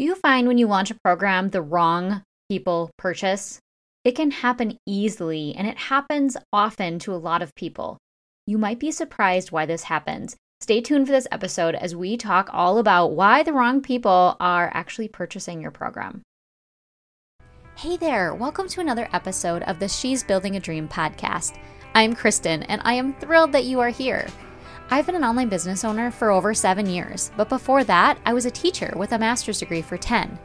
Do you find when you launch a program, the wrong people purchase? It can happen easily, and it happens often to a lot of people. You might be surprised why this happens. Stay tuned for this episode as we talk all about why the wrong people are actually purchasing your program. Hey there, welcome to another episode of the She's Building a Dream podcast. I'm Kristen, and I am thrilled that you are here. I've been an online business owner for over seven years, but before that, I was a teacher with a master's degree for 10.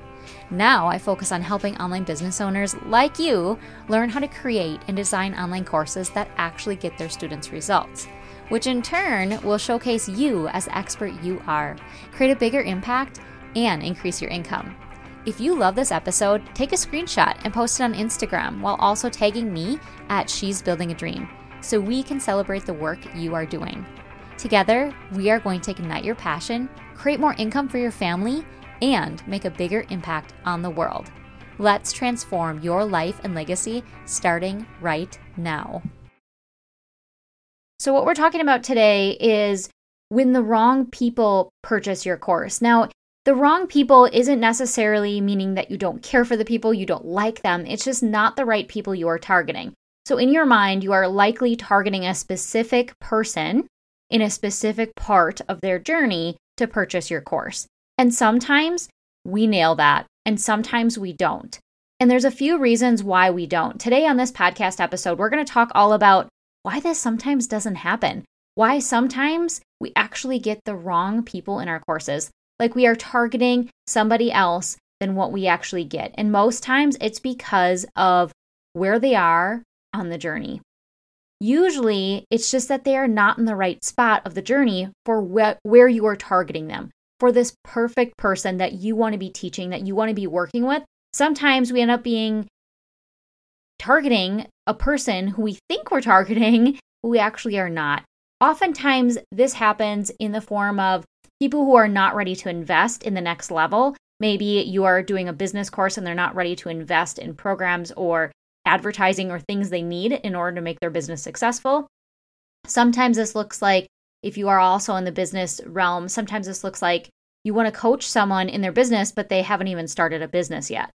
Now I focus on helping online business owners like you learn how to create and design online courses that actually get their students results, which in turn will showcase you as the expert you are, create a bigger impact, and increase your income. If you love this episode, take a screenshot and post it on Instagram while also tagging me at She's Building a Dream so we can celebrate the work you are doing. Together, we are going to ignite your passion, create more income for your family, and make a bigger impact on the world. Let's transform your life and legacy starting right now. So, what we're talking about today is when the wrong people purchase your course. Now, the wrong people isn't necessarily meaning that you don't care for the people, you don't like them. It's just not the right people you are targeting. So, in your mind, you are likely targeting a specific person in a specific part of their journey to purchase your course. And sometimes we nail that, and sometimes we don't. And there's a few reasons why we don't. Today on this podcast episode, we're going to talk all about why this sometimes doesn't happen, why sometimes we actually get the wrong people in our courses. Like we are targeting somebody else than what we actually get. And most times it's because of where they are on the journey. Usually, it's just that they are not in the right spot of the journey for wh- where you are targeting them, for this perfect person that you want to be teaching, that you want to be working with. Sometimes we end up being targeting a person who we think we're targeting, but we actually are not. Oftentimes, this happens in the form of people who are not ready to invest in the next level. Maybe you are doing a business course and they're not ready to invest in programs or advertising or things they need in order to make their business successful. Sometimes this looks like, if you are also in the business realm, sometimes this looks like you want to coach someone in their business, but they haven't even started a business yet.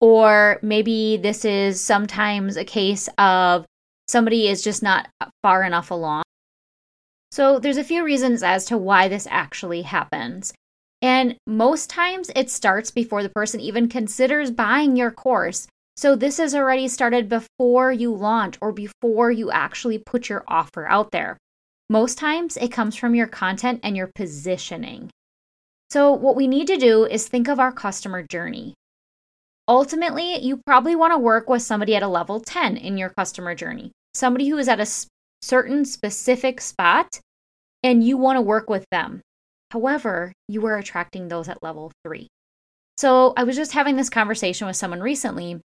Or maybe this is sometimes a case of somebody is just not far enough along. So there's a few reasons as to why this actually happens. And most times it starts before the person even considers buying your course so this is already started before you launch or before you actually put your offer out there. Most times it comes from your content and your positioning. So, what we need to do is think of our customer journey. Ultimately, you probably want to work with somebody at a level 10 in your customer journey, somebody who is at a certain specific spot, and you want to work with them. However, you are attracting those at level three. So, I was just having this conversation with someone recently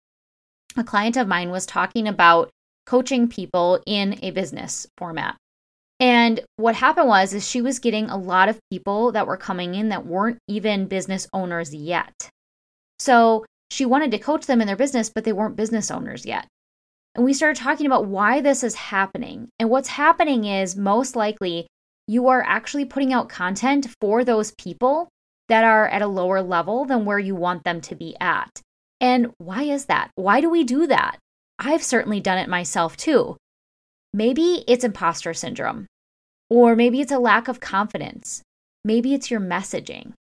a client of mine was talking about coaching people in a business format. And what happened was is she was getting a lot of people that were coming in that weren't even business owners yet. So she wanted to coach them in their business, but they weren't business owners yet. And we started talking about why this is happening. And what's happening is most likely you are actually putting out content for those people that are at a lower level than where you want them to be at. And why is that? Why do we do that? I've certainly done it myself too. Maybe it's imposter syndrome, or maybe it's a lack of confidence. Maybe it's your messaging.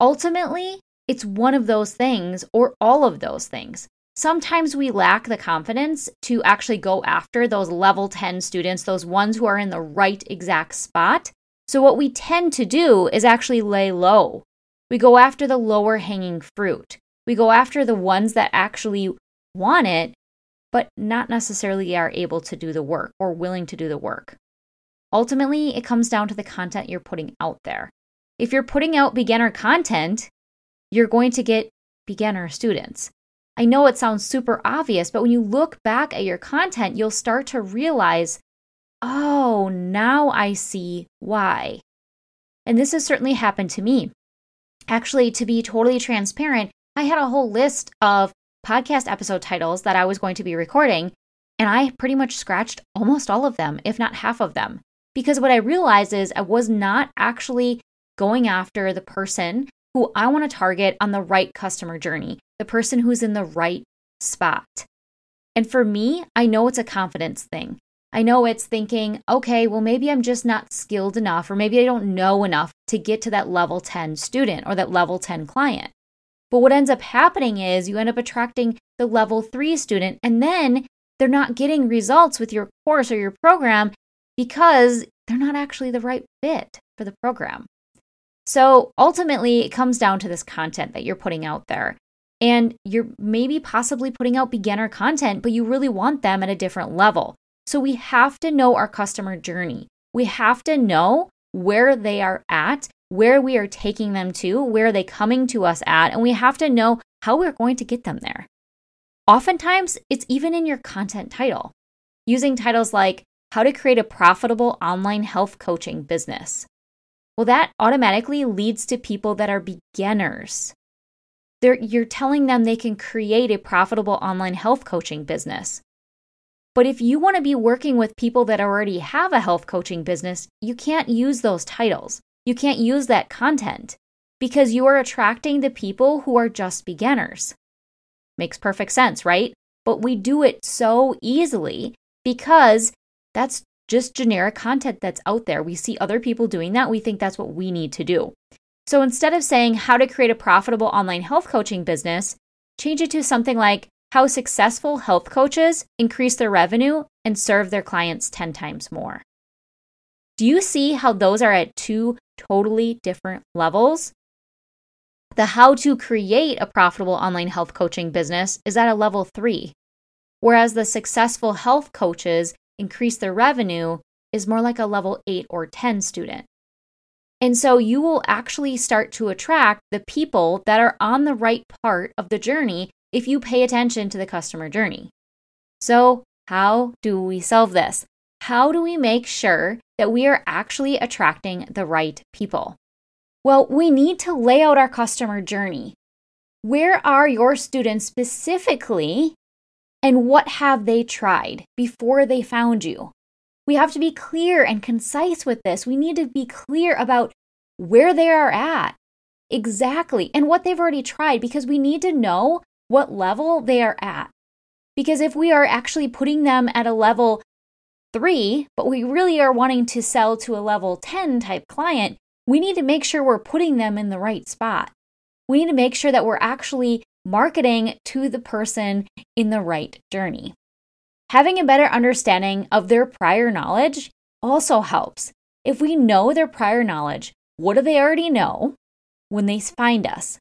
Ultimately, it's one of those things or all of those things. Sometimes we lack the confidence to actually go after those level 10 students, those ones who are in the right exact spot. So, what we tend to do is actually lay low. We go after the lower hanging fruit. We go after the ones that actually want it, but not necessarily are able to do the work or willing to do the work. Ultimately, it comes down to the content you're putting out there. If you're putting out beginner content, you're going to get beginner students. I know it sounds super obvious, but when you look back at your content, you'll start to realize, oh, now I see why. And this has certainly happened to me. Actually, to be totally transparent, I had a whole list of podcast episode titles that I was going to be recording, and I pretty much scratched almost all of them, if not half of them. Because what I realized is I was not actually going after the person who I want to target on the right customer journey, the person who's in the right spot. And for me, I know it's a confidence thing. I know it's thinking, okay, well, maybe I'm just not skilled enough, or maybe I don't know enough to get to that level 10 student or that level 10 client. But what ends up happening is you end up attracting the level three student, and then they're not getting results with your course or your program because they're not actually the right fit for the program. So ultimately, it comes down to this content that you're putting out there. And you're maybe possibly putting out beginner content, but you really want them at a different level. So we have to know our customer journey. We have to know where they are at, where we are taking them to, where are they coming to us at, and we have to know how we're going to get them there. Oftentimes, it's even in your content title, using titles like How to Create a Profitable Online Health Coaching Business. Well, that automatically leads to people that are beginners. They're, you're telling them they can create a profitable online health coaching business. But if you want to be working with people that already have a health coaching business, you can't use those titles. You can't use that content because you are attracting the people who are just beginners. Makes perfect sense, right? But we do it so easily because that's just generic content that's out there. We see other people doing that. We think that's what we need to do. So instead of saying how to create a profitable online health coaching business, change it to something like how successful health coaches increase their revenue and serve their clients 10 times more. Do you see how those are at two totally different levels? The how to create a profitable online health coaching business is at a level three, whereas the successful health coaches increase their revenue is more like a level eight or 10 student. And so you will actually start to attract the people that are on the right part of the journey if you pay attention to the customer journey. So, how do we solve this? How do we make sure that we are actually attracting the right people? Well, we need to lay out our customer journey. Where are your students specifically, and what have they tried before they found you? We have to be clear and concise with this. We need to be clear about where they are at exactly and what they've already tried because we need to know what level they are at. Because if we are actually putting them at a level three, but we really are wanting to sell to a level 10 type client, we need to make sure we're putting them in the right spot. We need to make sure that we're actually marketing to the person in the right journey. Having a better understanding of their prior knowledge also helps. If we know their prior knowledge, what do they already know when they find us?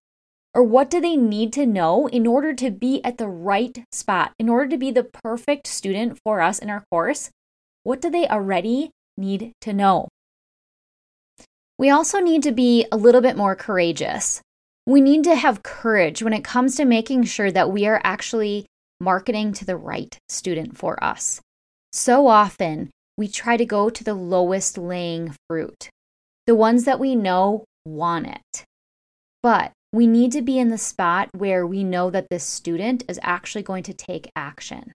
Or what do they need to know in order to be at the right spot, in order to be the perfect student for us in our course? What do they already need to know? We also need to be a little bit more courageous. We need to have courage when it comes to making sure that we are actually marketing to the right student for us. So often, we try to go to the lowest laying fruit, the ones that we know want it. But we need to be in the spot where we know that this student is actually going to take action.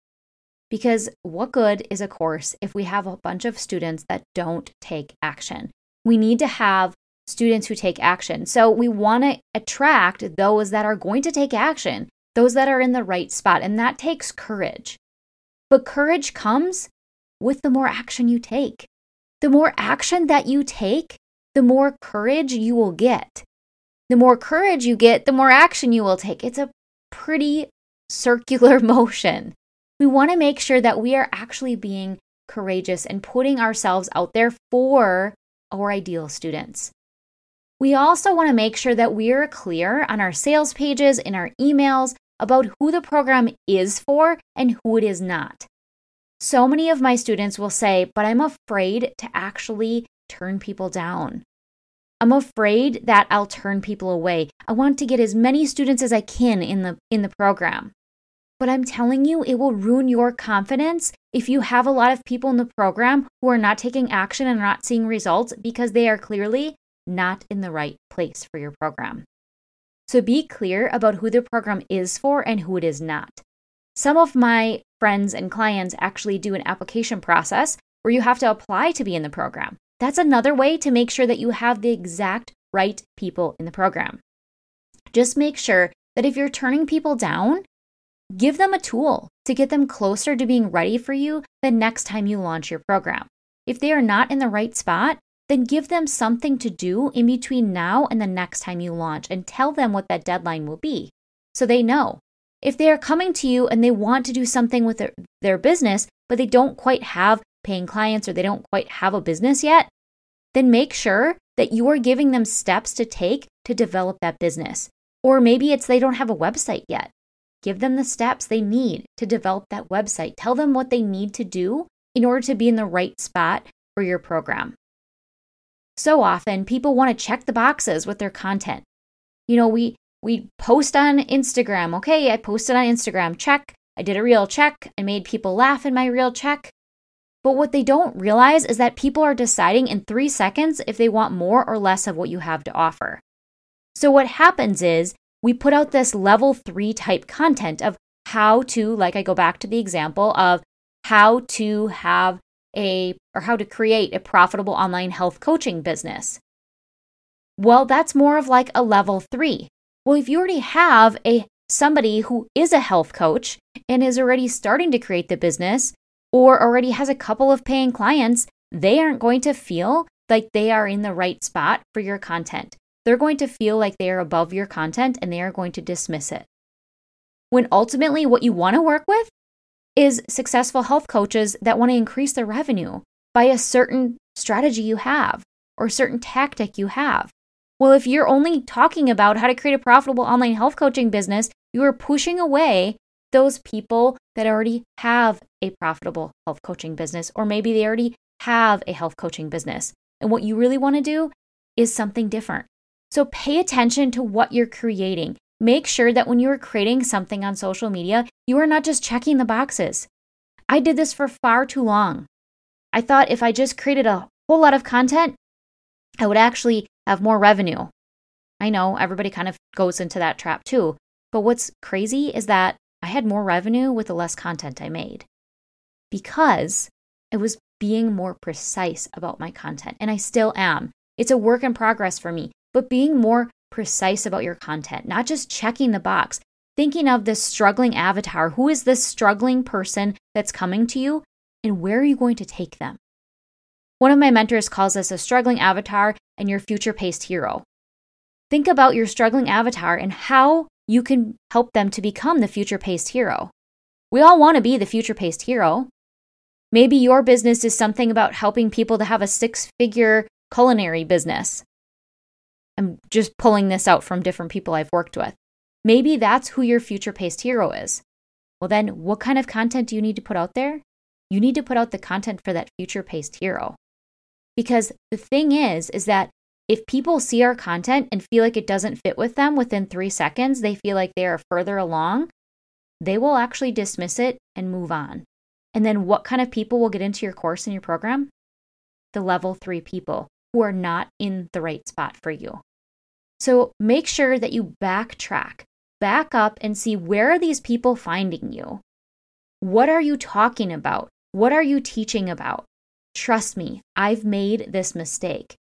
Because what good is a course if we have a bunch of students that don't take action? We need to have students who take action. So we want to attract those that are going to take action, those that are in the right spot. And that takes courage. But courage comes with the more action you take. The more action that you take, the more courage you will get the more courage you get, the more action you will take. It's a pretty circular motion. We want to make sure that we are actually being courageous and putting ourselves out there for our ideal students. We also want to make sure that we are clear on our sales pages, in our emails, about who the program is for and who it is not. So many of my students will say, but I'm afraid to actually turn people down. I'm afraid that I'll turn people away. I want to get as many students as I can in the in the program. But I'm telling you, it will ruin your confidence if you have a lot of people in the program who are not taking action and not seeing results because they are clearly not in the right place for your program. So be clear about who the program is for and who it is not. Some of my friends and clients actually do an application process where you have to apply to be in the program. That's another way to make sure that you have the exact right people in the program. Just make sure that if you're turning people down, give them a tool to get them closer to being ready for you the next time you launch your program. If they are not in the right spot, then give them something to do in between now and the next time you launch and tell them what that deadline will be so they know. If they are coming to you and they want to do something with their, their business, but they don't quite have paying clients or they don't quite have a business yet, then make sure that you are giving them steps to take to develop that business. Or maybe it's they don't have a website yet. Give them the steps they need to develop that website. Tell them what they need to do in order to be in the right spot for your program. So often people want to check the boxes with their content. You know, we we post on Instagram. Okay, I posted on Instagram. Check. I did a reel check. I made people laugh in my reel check. But what they don't realize is that people are deciding in three seconds if they want more or less of what you have to offer. So, what happens is we put out this level three type content of how to, like I go back to the example of how to have a or how to create a profitable online health coaching business. Well, that's more of like a level three. Well, if you already have a somebody who is a health coach and is already starting to create the business or already has a couple of paying clients, they aren't going to feel like they are in the right spot for your content they're going to feel like they are above your content and they are going to dismiss it. When ultimately what you want to work with is successful health coaches that want to increase their revenue by a certain strategy you have or a certain tactic you have. Well, if you're only talking about how to create a profitable online health coaching business, you are pushing away those people that already have a profitable health coaching business, or maybe they already have a health coaching business. And what you really want to do is something different. So pay attention to what you're creating. Make sure that when you are creating something on social media, you are not just checking the boxes. I did this for far too long. I thought if I just created a whole lot of content, I would actually have more revenue. I know everybody kind of goes into that trap too. But what's crazy is that I had more revenue with the less content I made because I was being more precise about my content. And I still am. It's a work in progress for me but being more precise about your content, not just checking the box, thinking of this struggling avatar. Who is this struggling person that's coming to you, and where are you going to take them? One of my mentors calls this a struggling avatar and your future paced hero. Think about your struggling avatar and how you can help them to become the future paced hero. We all want to be the future paced hero. Maybe your business is something about helping people to have a six figure culinary business. I'm just pulling this out from different people I've worked with. Maybe that's who your future paced hero is. Well, then what kind of content do you need to put out there? You need to put out the content for that future paced hero. Because the thing is, is that if people see our content and feel like it doesn't fit with them within three seconds, they feel like they are further along, they will actually dismiss it and move on. And then what kind of people will get into your course and your program? The level three people who are not in the right spot for you. So make sure that you backtrack, back up and see where are these people finding you? What are you talking about? What are you teaching about? Trust me, I've made this mistake.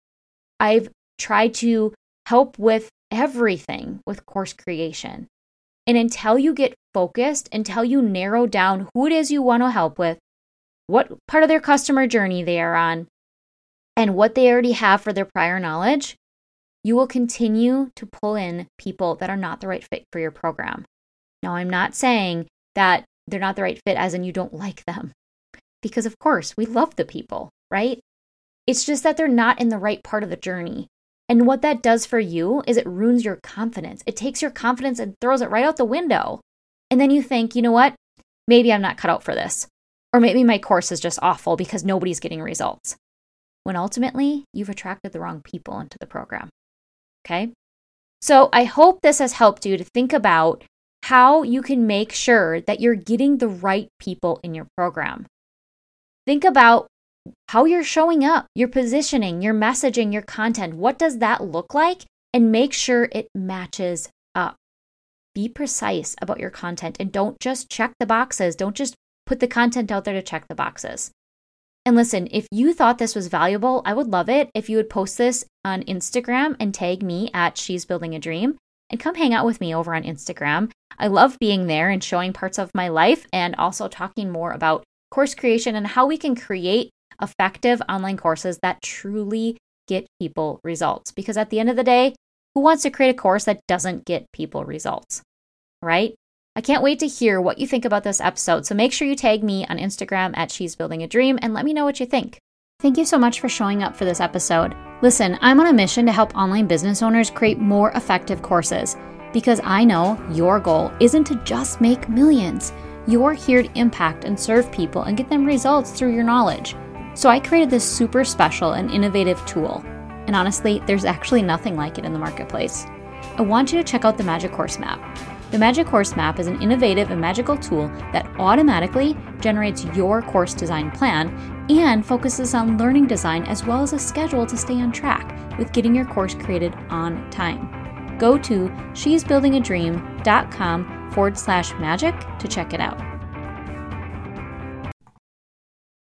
I've tried to help with everything with course creation. And until you get focused, until you narrow down who it is you want to help with, what part of their customer journey they are on, and what they already have for their prior knowledge, you will continue to pull in people that are not the right fit for your program. Now, I'm not saying that they're not the right fit as in you don't like them, because of course we love the people, right? It's just that they're not in the right part of the journey. And what that does for you is it ruins your confidence. It takes your confidence and throws it right out the window. And then you think, you know what? Maybe I'm not cut out for this. Or maybe my course is just awful because nobody's getting results when ultimately you've attracted the wrong people into the program. Okay? So I hope this has helped you to think about how you can make sure that you're getting the right people in your program. Think about how you're showing up, your positioning, your messaging, your content. What does that look like? And make sure it matches up. Be precise about your content and don't just check the boxes. Don't just put the content out there to check the boxes. And listen, if you thought this was valuable, I would love it if you would post this on Instagram and tag me at She's Building a Dream and come hang out with me over on Instagram. I love being there and showing parts of my life and also talking more about course creation and how we can create effective online courses that truly get people results. Because at the end of the day, who wants to create a course that doesn't get people results? Right? I can't wait to hear what you think about this episode. So make sure you tag me on Instagram at She's Building a Dream and let me know what you think. Thank you so much for showing up for this episode. Listen, I'm on a mission to help online business owners create more effective courses because I know your goal isn't to just make millions. You're here to impact and serve people and get them results through your knowledge. So I created this super special and innovative tool. And honestly, there's actually nothing like it in the marketplace. I want you to check out the Magic Course Map. The Magic Course Map is an innovative and magical tool that automatically generates your course design plan and focuses on learning design as well as a schedule to stay on track with getting your course created on time. Go to she'sbuildingadream.com forward slash magic to check it out.